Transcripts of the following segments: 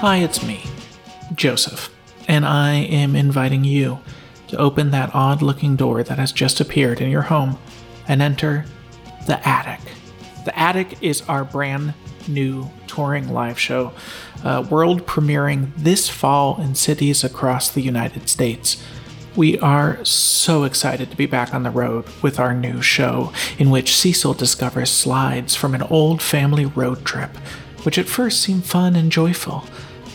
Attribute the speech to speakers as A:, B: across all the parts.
A: Hi, it's me, Joseph, and I am inviting you to open that odd looking door that has just appeared in your home and enter the attic. The attic is our brand new touring live show, uh, world premiering this fall in cities across the United States. We are so excited to be back on the road with our new show, in which Cecil discovers slides from an old family road trip, which at first seem fun and joyful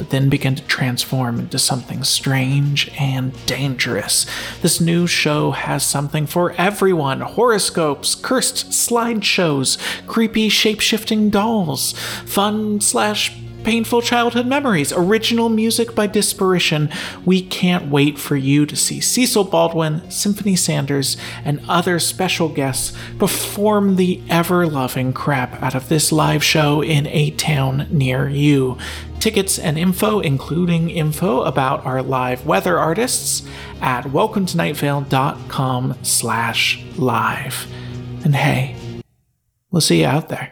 A: but then began to transform into something strange and dangerous. This new show has something for everyone horoscopes, cursed slideshows, creepy shape shifting dolls, fun slash painful childhood memories, original music by Disparition. We can't wait for you to see Cecil Baldwin, Symphony Sanders, and other special guests perform the ever loving crap out of this live show in a town near you. Tickets and info, including info about our live weather artists, at welcometonightvale.com slash live. And hey, we'll see you out there.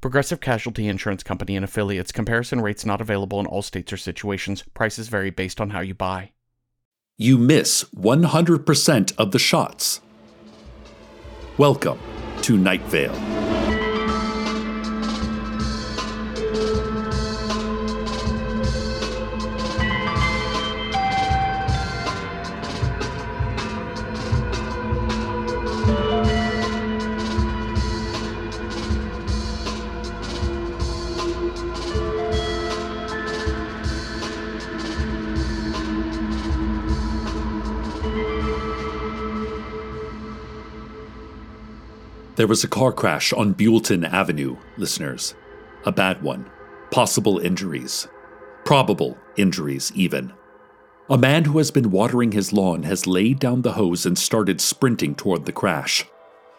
B: Progressive Casualty Insurance Company and affiliates. Comparison rates not available in all states or situations. Prices vary based on how you buy.
C: You miss 100% of the shots. Welcome to Night Vale. There was a car crash on Buellton Avenue, listeners. A bad one. Possible injuries. Probable injuries, even. A man who has been watering his lawn has laid down the hose and started sprinting toward the crash.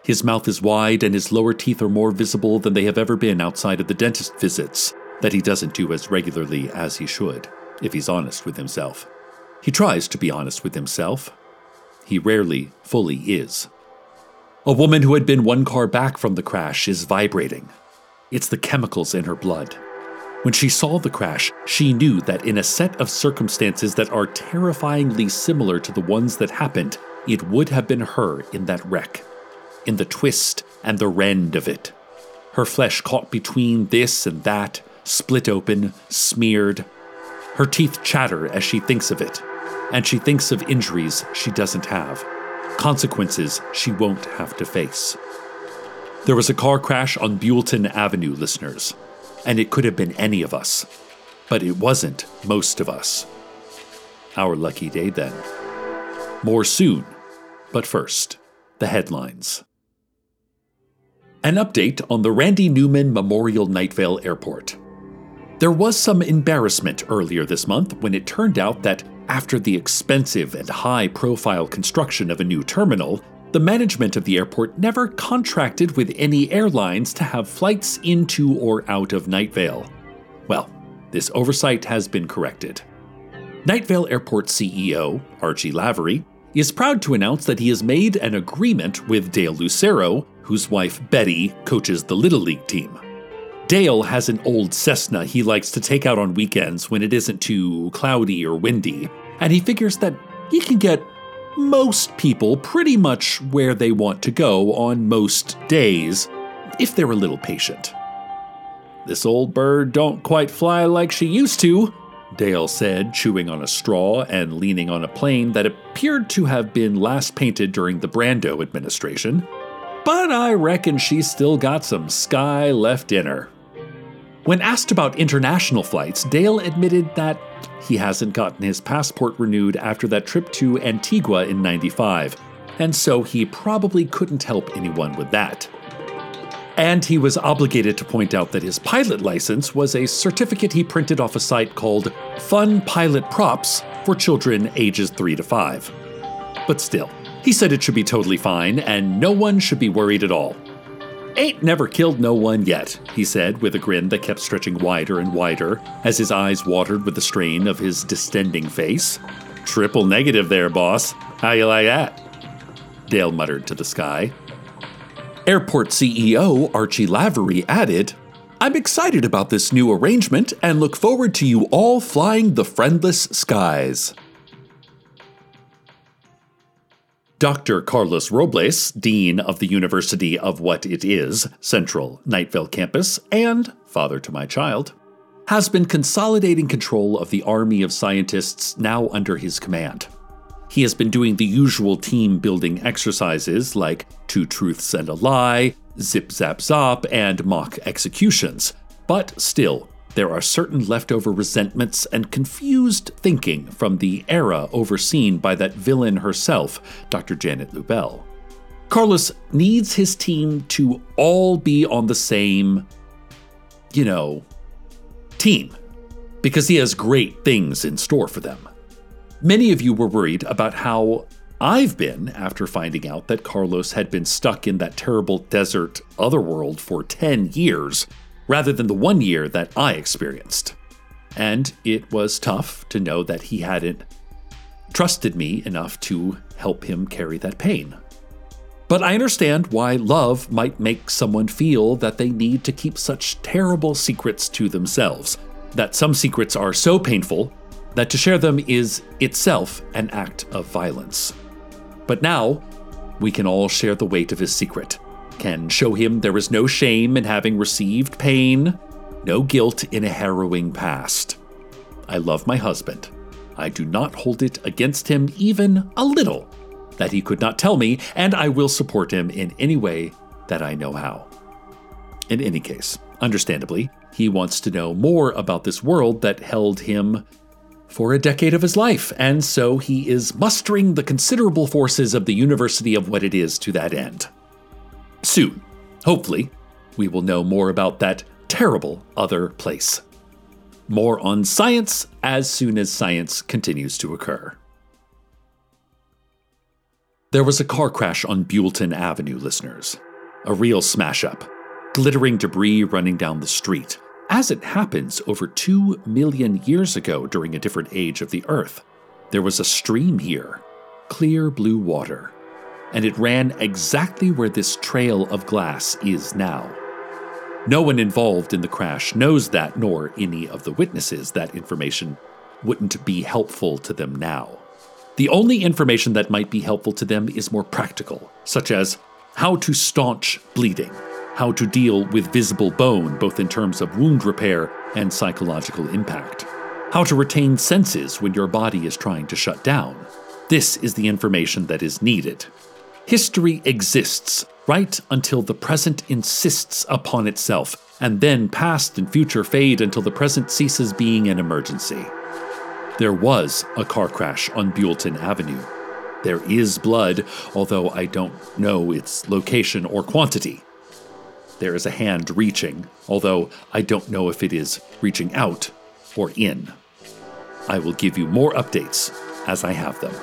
C: His mouth is wide and his lower teeth are more visible than they have ever been outside of the dentist visits that he doesn't do as regularly as he should, if he's honest with himself. He tries to be honest with himself. He rarely fully is. A woman who had been one car back from the crash is vibrating. It's the chemicals in her blood. When she saw the crash, she knew that in a set of circumstances that are terrifyingly similar to the ones that happened, it would have been her in that wreck. In the twist and the rend of it. Her flesh caught between this and that, split open, smeared. Her teeth chatter as she thinks of it, and she thinks of injuries she doesn't have consequences she won't have to face. There was a car crash on Buellton Avenue, listeners, and it could have been any of us, but it wasn't most of us. Our lucky day then. More soon, but first, the headlines. An update on the Randy Newman Memorial Night Vale Airport. There was some embarrassment earlier this month when it turned out that after the expensive and high profile construction of a new terminal, the management of the airport never contracted with any airlines to have flights into or out of Nightvale. Well, this oversight has been corrected. Nightvale Airport CEO, Archie Lavery, is proud to announce that he has made an agreement with Dale Lucero, whose wife Betty coaches the Little League team. Dale has an old Cessna he likes to take out on weekends when it isn't too cloudy or windy, and he figures that he can get most people pretty much where they want to go on most days if they're a little patient. This old bird don't quite fly like she used to, Dale said, chewing on a straw and leaning on a plane that appeared to have been last painted during the Brando administration. But I reckon she's still got some sky left in her. When asked about international flights, Dale admitted that he hasn't gotten his passport renewed after that trip to Antigua in 95, and so he probably couldn't help anyone with that. And he was obligated to point out that his pilot license was a certificate he printed off a site called Fun Pilot Props for children ages 3 to 5. But still, he said it should be totally fine and no one should be worried at all. Ain't never killed no one yet, he said with a grin that kept stretching wider and wider as his eyes watered with the strain of his distending face. Triple negative there, boss. How you like that? Dale muttered to the sky. Airport CEO Archie Lavery added, I'm excited about this new arrangement and look forward to you all flying the friendless skies. Dr. Carlos Robles, Dean of the University of What It Is, Central Night Vale campus, and father to my child, has been consolidating control of the army of scientists now under his command. He has been doing the usual team building exercises like Two Truths and a Lie, Zip Zap Zop, and mock executions, but still, there are certain leftover resentments and confused thinking from the era overseen by that villain herself, Dr. Janet Lubell. Carlos needs his team to all be on the same, you know, team, because he has great things in store for them. Many of you were worried about how I've been after finding out that Carlos had been stuck in that terrible desert otherworld for 10 years rather than the one year that I experienced. And it was tough to know that he hadn't trusted me enough to help him carry that pain. But I understand why love might make someone feel that they need to keep such terrible secrets to themselves, that some secrets are so painful that to share them is itself an act of violence. But now, we can all share the weight of his secret can show him there is no shame in having received pain, no guilt in a harrowing past. I love my husband. I do not hold it against him even a little that he could not tell me, and I will support him in any way that I know how. In any case, understandably, he wants to know more about this world that held him for a decade of his life, and so he is mustering the considerable forces of the University of what it is to that end. Soon, hopefully, we will know more about that terrible other place. More on science as soon as science continues to occur. There was a car crash on Buellton Avenue, listeners. A real smash up. Glittering debris running down the street, as it happens over two million years ago during a different age of the Earth. There was a stream here, clear blue water and it ran exactly where this trail of glass is now. No one involved in the crash knows that, nor any of the witnesses. That information wouldn't be helpful to them now. The only information that might be helpful to them is more practical, such as how to staunch bleeding, how to deal with visible bone, both in terms of wound repair and psychological impact, how to retain senses when your body is trying to shut down. This is the information that is needed. History exists right until the present insists upon itself, and then past and future fade until the present ceases being an emergency. There was a car crash on Buellton Avenue. There is blood, although I don't know its location or quantity. There is a hand reaching, although I don't know if it is reaching out or in. I will give you more updates as I have them.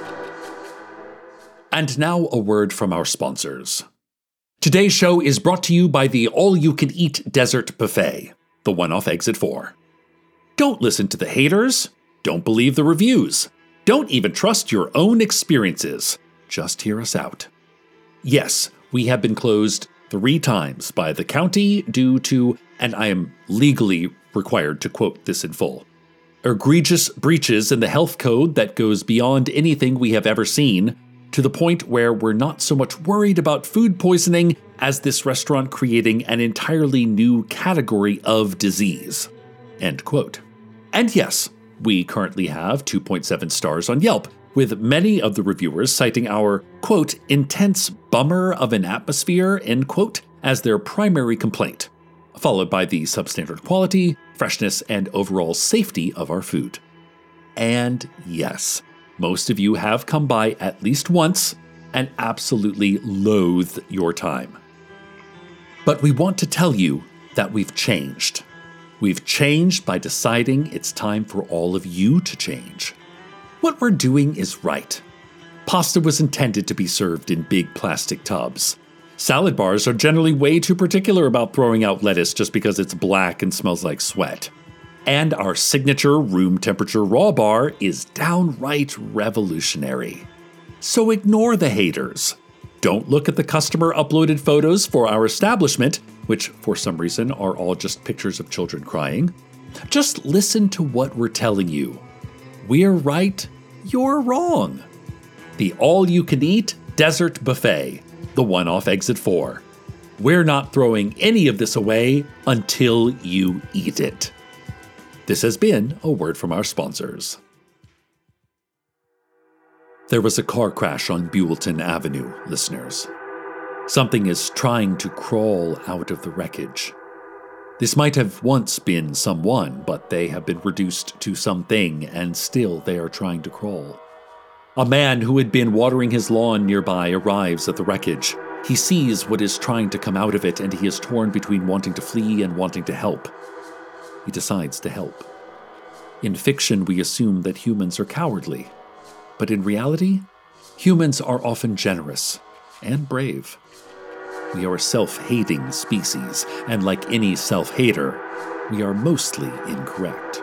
C: And now a word from our sponsors. Today's show is brought to you by the All You Can Eat Desert Buffet, the one off Exit 4. Don't listen to the haters. Don't believe the reviews. Don't even trust your own experiences. Just hear us out. Yes, we have been closed three times by the county due to, and I am legally required to quote this in full, egregious breaches in the health code that goes beyond anything we have ever seen to the point where we're not so much worried about food poisoning as this restaurant creating an entirely new category of disease. End quote. And yes, we currently have 2.7 stars on Yelp, with many of the reviewers citing our, quote, intense bummer of an atmosphere, end quote, as their primary complaint, followed by the substandard quality, freshness, and overall safety of our food. And yes, most of you have come by at least once and absolutely loathe your time. But we want to tell you that we've changed. We've changed by deciding it's time for all of you to change. What we're doing is right. Pasta was intended to be served in big plastic tubs. Salad bars are generally way too particular about throwing out lettuce just because it's black and smells like sweat. And our signature room temperature raw bar is downright revolutionary. So ignore the haters. Don't look at the customer uploaded photos for our establishment, which for some reason are all just pictures of children crying. Just listen to what we're telling you. We're right, you're wrong. The all you can eat desert buffet, the one off exit 4. We're not throwing any of this away until you eat it. This has been a word from our sponsors. There was a car crash on Buellton Avenue, listeners. Something is trying to crawl out of the wreckage. This might have once been someone, but they have been reduced to something, and still they are trying to crawl. A man who had been watering his lawn nearby arrives at the wreckage. He sees what is trying to come out of it, and he is torn between wanting to flee and wanting to help he decides to help. In fiction, we assume that humans are cowardly, but in reality, humans are often generous and brave. We are a self hating species, and like any self hater, we are mostly incorrect.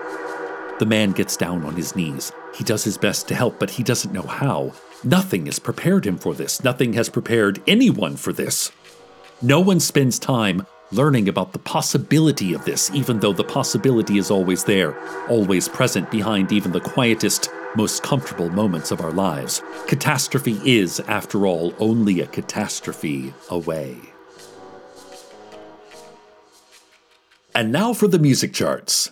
C: The man gets down on his knees. He does his best to help, but he doesn't know how. Nothing has prepared him for this. Nothing has prepared anyone for this. No one spends time learning about the possibility of this, even though the possibility is always there, always present behind even the quietest, most comfortable moments of our lives. Catastrophe is, after all, only a catastrophe away. And now for the music charts.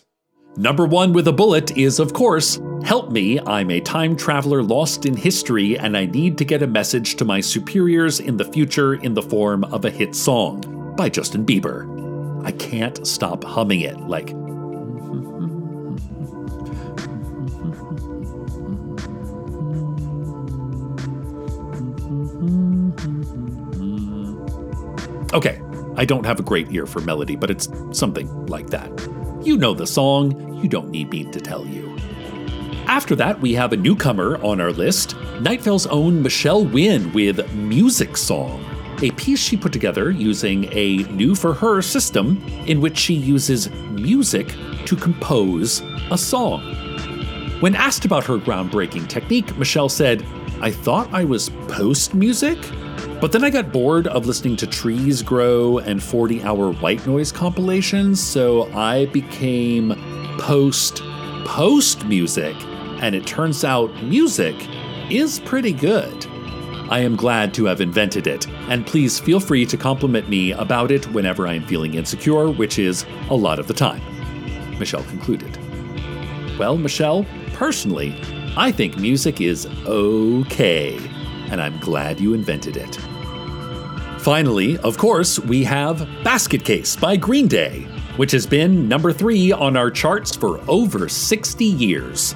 C: Number one with a bullet is, of course, Help Me, I'm a time traveler lost in history and I need to get a message to my superiors in the future in the form of a hit song by Justin Bieber. I can't stop humming it like. Okay, I don't have a great ear for melody, but it's something like that. You know the song, you don't need me to tell you. After that, we have a newcomer on our list Night Vale's own Michelle Nguyen with Music Song a piece she put together using a new for her system in which she uses music to compose a song. When asked about her groundbreaking technique, Michelle said, I thought I was post music, but then I got bored of listening to trees grow and 40 hour white noise compilations, so I became post post music, and it turns out music is pretty good. I am glad to have invented it, and please feel free to compliment me about it whenever I am feeling insecure, which is a lot of the time. Michelle concluded. Well, Michelle, personally, I think music is okay, and I'm glad you invented it. Finally, of course, we have Basket Case by Green Day, which has been number three on our charts for over 60 years,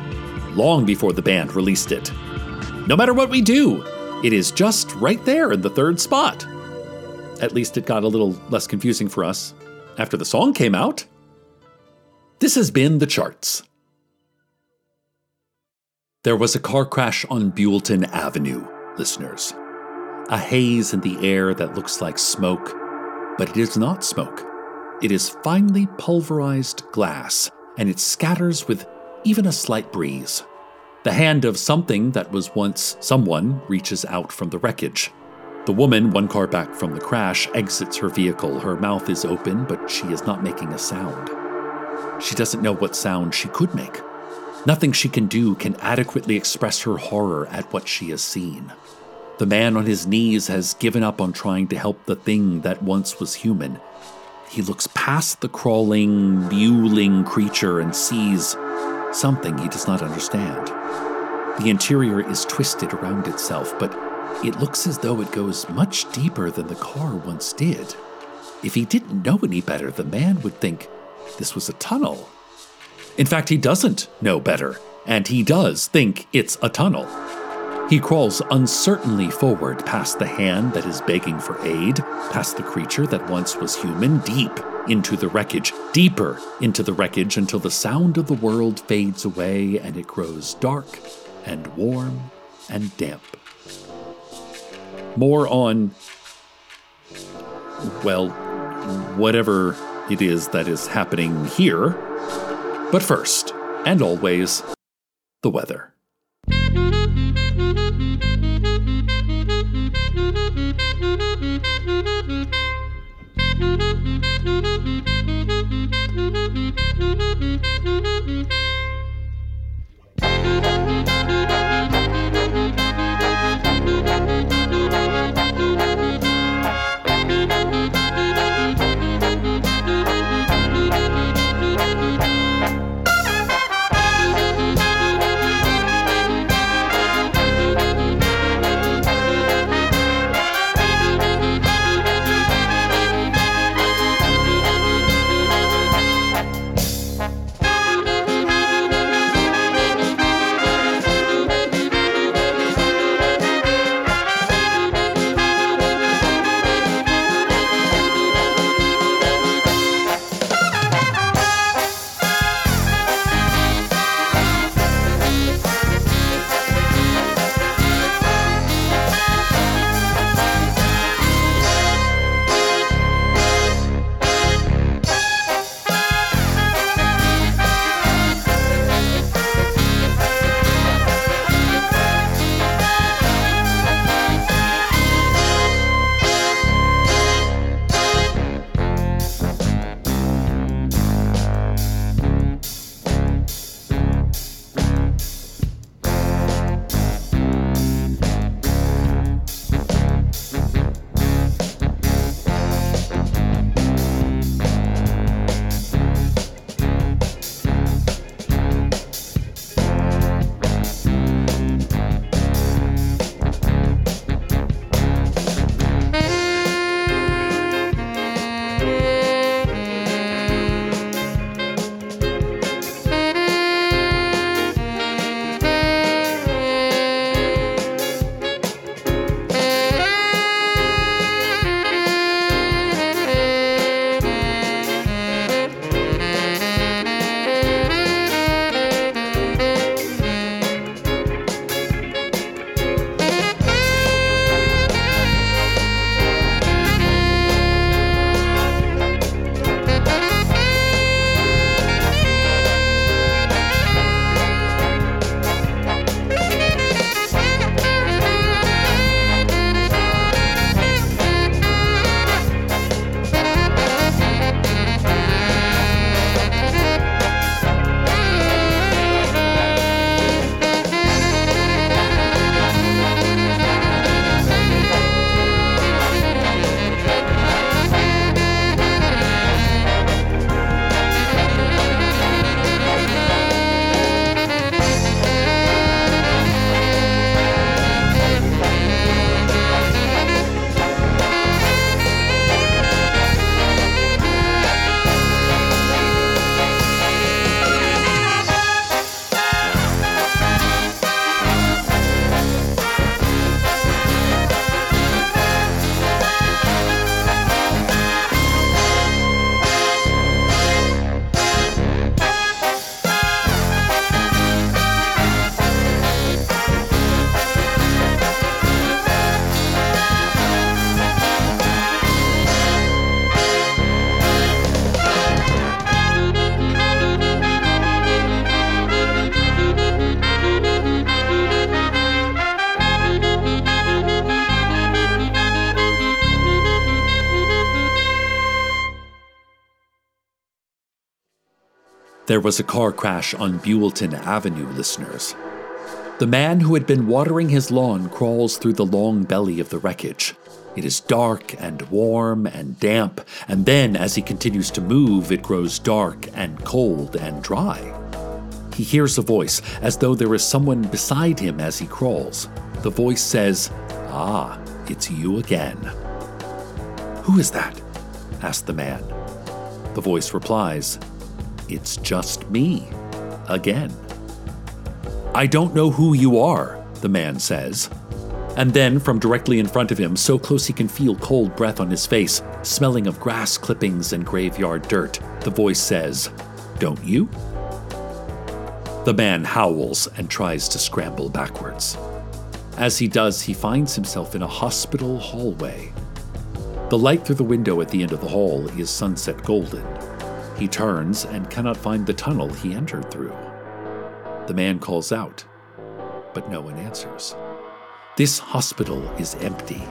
C: long before the band released it. No matter what we do, it is just right there in the third spot. At least it got a little less confusing for us after the song came out. This has been The Charts. There was a car crash on Buellton Avenue, listeners. A haze in the air that looks like smoke, but it is not smoke. It is finely pulverized glass, and it scatters with even a slight breeze. The hand of something that was once someone reaches out from the wreckage. The woman, one car back from the crash, exits her vehicle. Her mouth is open, but she is not making a sound. She doesn't know what sound she could make. Nothing she can do can adequately express her horror at what she has seen. The man on his knees has given up on trying to help the thing that once was human. He looks past the crawling, mewling creature and sees something he does not understand. The interior is twisted around itself, but it looks as though it goes much deeper than the car once did. If he didn't know any better, the man would think this was a tunnel. In fact, he doesn't know better, and he does think it's a tunnel. He crawls uncertainly forward past the hand that is begging for aid, past the creature that once was human, deep into the wreckage, deeper into the wreckage until the sound of the world fades away and it grows dark and warm and damp. More on, well, whatever it is that is happening here. But first, and always, the weather. There was a car crash on Buellton Avenue, listeners. The man who had been watering his lawn crawls through the long belly of the wreckage. It is dark and warm and damp, and then as he continues to move, it grows dark and cold and dry. He hears a voice as though there is someone beside him as he crawls. The voice says, Ah, it's you again. Who is that? asks the man. The voice replies, it's just me. Again. I don't know who you are, the man says. And then, from directly in front of him, so close he can feel cold breath on his face, smelling of grass clippings and graveyard dirt, the voice says, Don't you? The man howls and tries to scramble backwards. As he does, he finds himself in a hospital hallway. The light through the window at the end of the hall is sunset golden. He turns and cannot find the tunnel he entered through. The man calls out, but no one answers. This hospital is empty.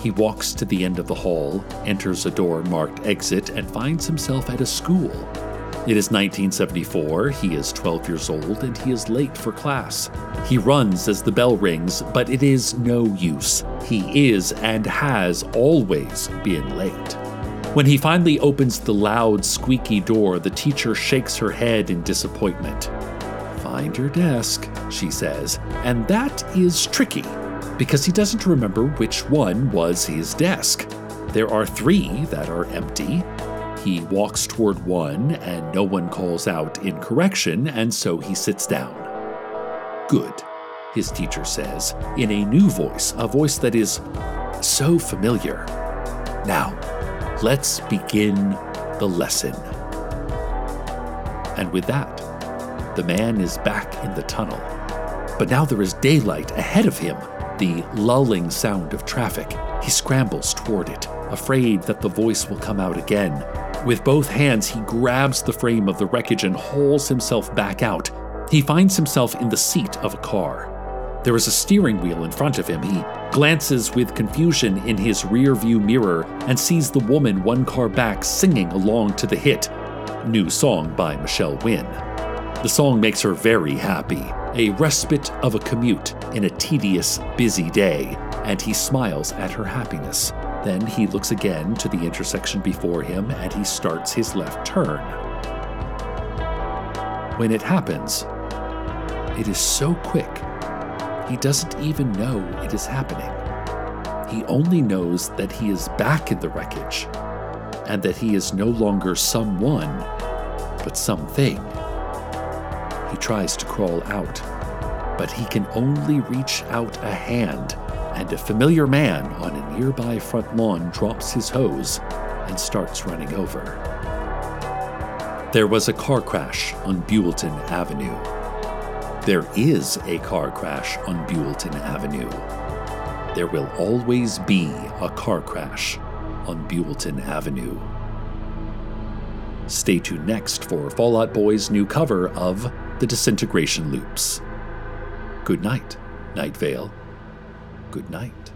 C: He walks to the end of the hall, enters a door marked exit, and finds himself at a school. It is 1974, he is 12 years old, and he is late for class. He runs as the bell rings, but it is no use. He is and has always been late. When he finally opens the loud, squeaky door, the teacher shakes her head in disappointment. Find your desk, she says, and that is tricky because he doesn't remember which one was his desk. There are three that are empty. He walks toward one, and no one calls out in correction, and so he sits down. Good, his teacher says, in a new voice, a voice that is so familiar. Now, let's begin the lesson. And with that, the man is back in the tunnel. But now there is daylight ahead of him, the lulling sound of traffic. He scrambles toward it, afraid that the voice will come out again. With both hands, he grabs the frame of the wreckage and hauls himself back out. He finds himself in the seat of a car. There is a steering wheel in front of him. He glances with confusion in his rear view mirror and sees the woman one car back singing along to the hit, new song by Michelle Nguyen. The song makes her very happy, a respite of a commute in a tedious, busy day, and he smiles at her happiness. Then he looks again to the intersection before him and he starts his left turn. When it happens, it is so quick, he doesn't even know it is happening. He only knows that he is back in the wreckage and that he is no longer someone, but something. He tries to crawl out, but he can only reach out a hand, and a familiar man on a nearby front lawn drops his hose and starts running over. There was a car crash on Buellton Avenue. There is a car crash on Buellton Avenue. There will always be a car crash on Buellton Avenue. Stay tuned next for Fall Out Boy's new cover of The Disintegration Loops. Good night, Night Vale. Good night.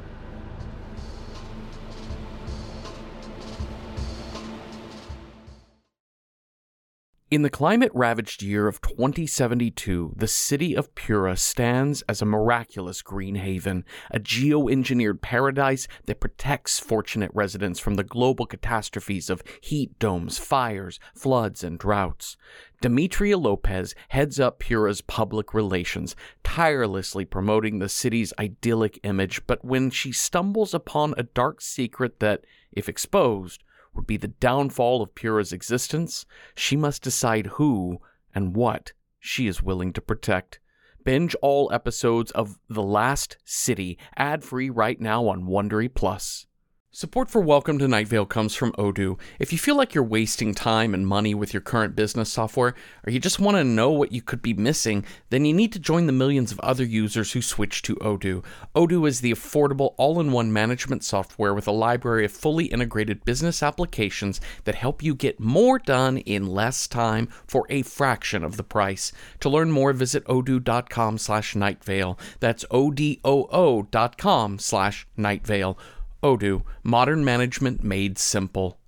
B: In the climate ravaged year of 2072, the city of Pura stands as a miraculous green haven, a geo-engineered paradise that protects fortunate residents from the global catastrophes of heat domes, fires, floods, and droughts. Demetria Lopez heads up Pura's public relations, tirelessly promoting the city's idyllic image, but when she stumbles upon a dark secret that, if exposed, would be the downfall of Pura's existence, she must decide who and what she is willing to protect. Binge all episodes of The Last City ad free right now on Wondery Plus. Support for Welcome to Night Vale comes from Odoo. If you feel like you're wasting time and money with your current business software, or you just want to know what you could be missing, then you need to join the millions of other users who switch to Odoo. Odoo is the affordable all in one management software with a library of fully integrated business applications that help you get more done in less time for a fraction of the price. To learn more, visit odoo.com slash nightvale. That's O-D-O-O dot com slash nightvale. Odoo, modern management made simple.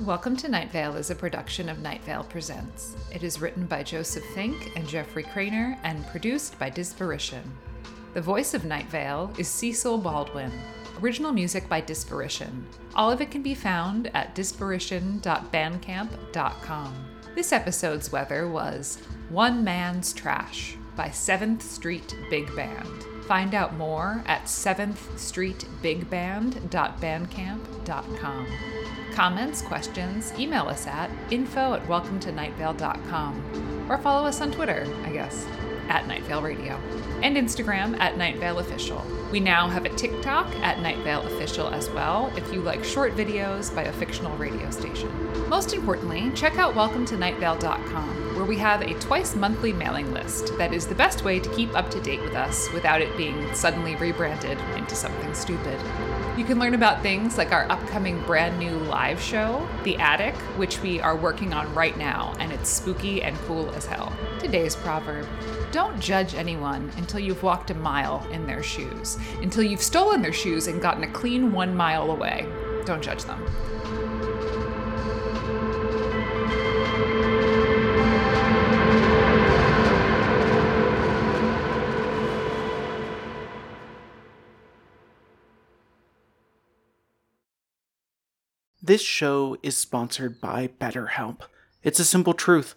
D: Welcome to Night Vale is a production of Night Vale Presents. It is written by Joseph Fink and Jeffrey Cranor and produced by Disparition. The voice of Night Vale is Cecil Baldwin. Original music by Disparition. All of it can be found at disparition.bandcamp.com. This episode's weather was One Man's Trash by 7th Street Big Band. Find out more at 7th Street Bigband.bandcamp.com. Comments, questions, email us at info at welcometonightvale.com or follow us on Twitter, I guess, at Night Vale Radio, and Instagram at Night Vale Official. We now have a TikTok at Night Vale Official as well if you like short videos by a fictional radio station. Most importantly, check out welcometonightvale.com, where we have a twice monthly mailing list that is the best way to keep up to date with us without it being suddenly rebranded into something stupid. You can learn about things like our upcoming brand new live show, The Attic, which we are working on right now, and it's spooky and cool as hell. Today's proverb Don't judge anyone until you've walked a mile in their shoes, until you've stolen their shoes and gotten a clean one mile away. Don't judge them.
A: This show is sponsored by BetterHelp. It's a simple truth.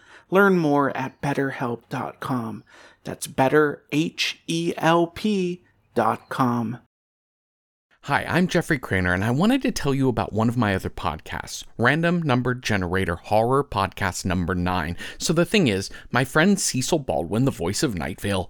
A: Learn more at betterhelp.com. That's better, H E L P.com.
B: Hi, I'm Jeffrey Cranor, and I wanted to tell you about one of my other podcasts, Random Number Generator Horror Podcast Number 9. So the thing is, my friend Cecil Baldwin, the voice of Night Vale,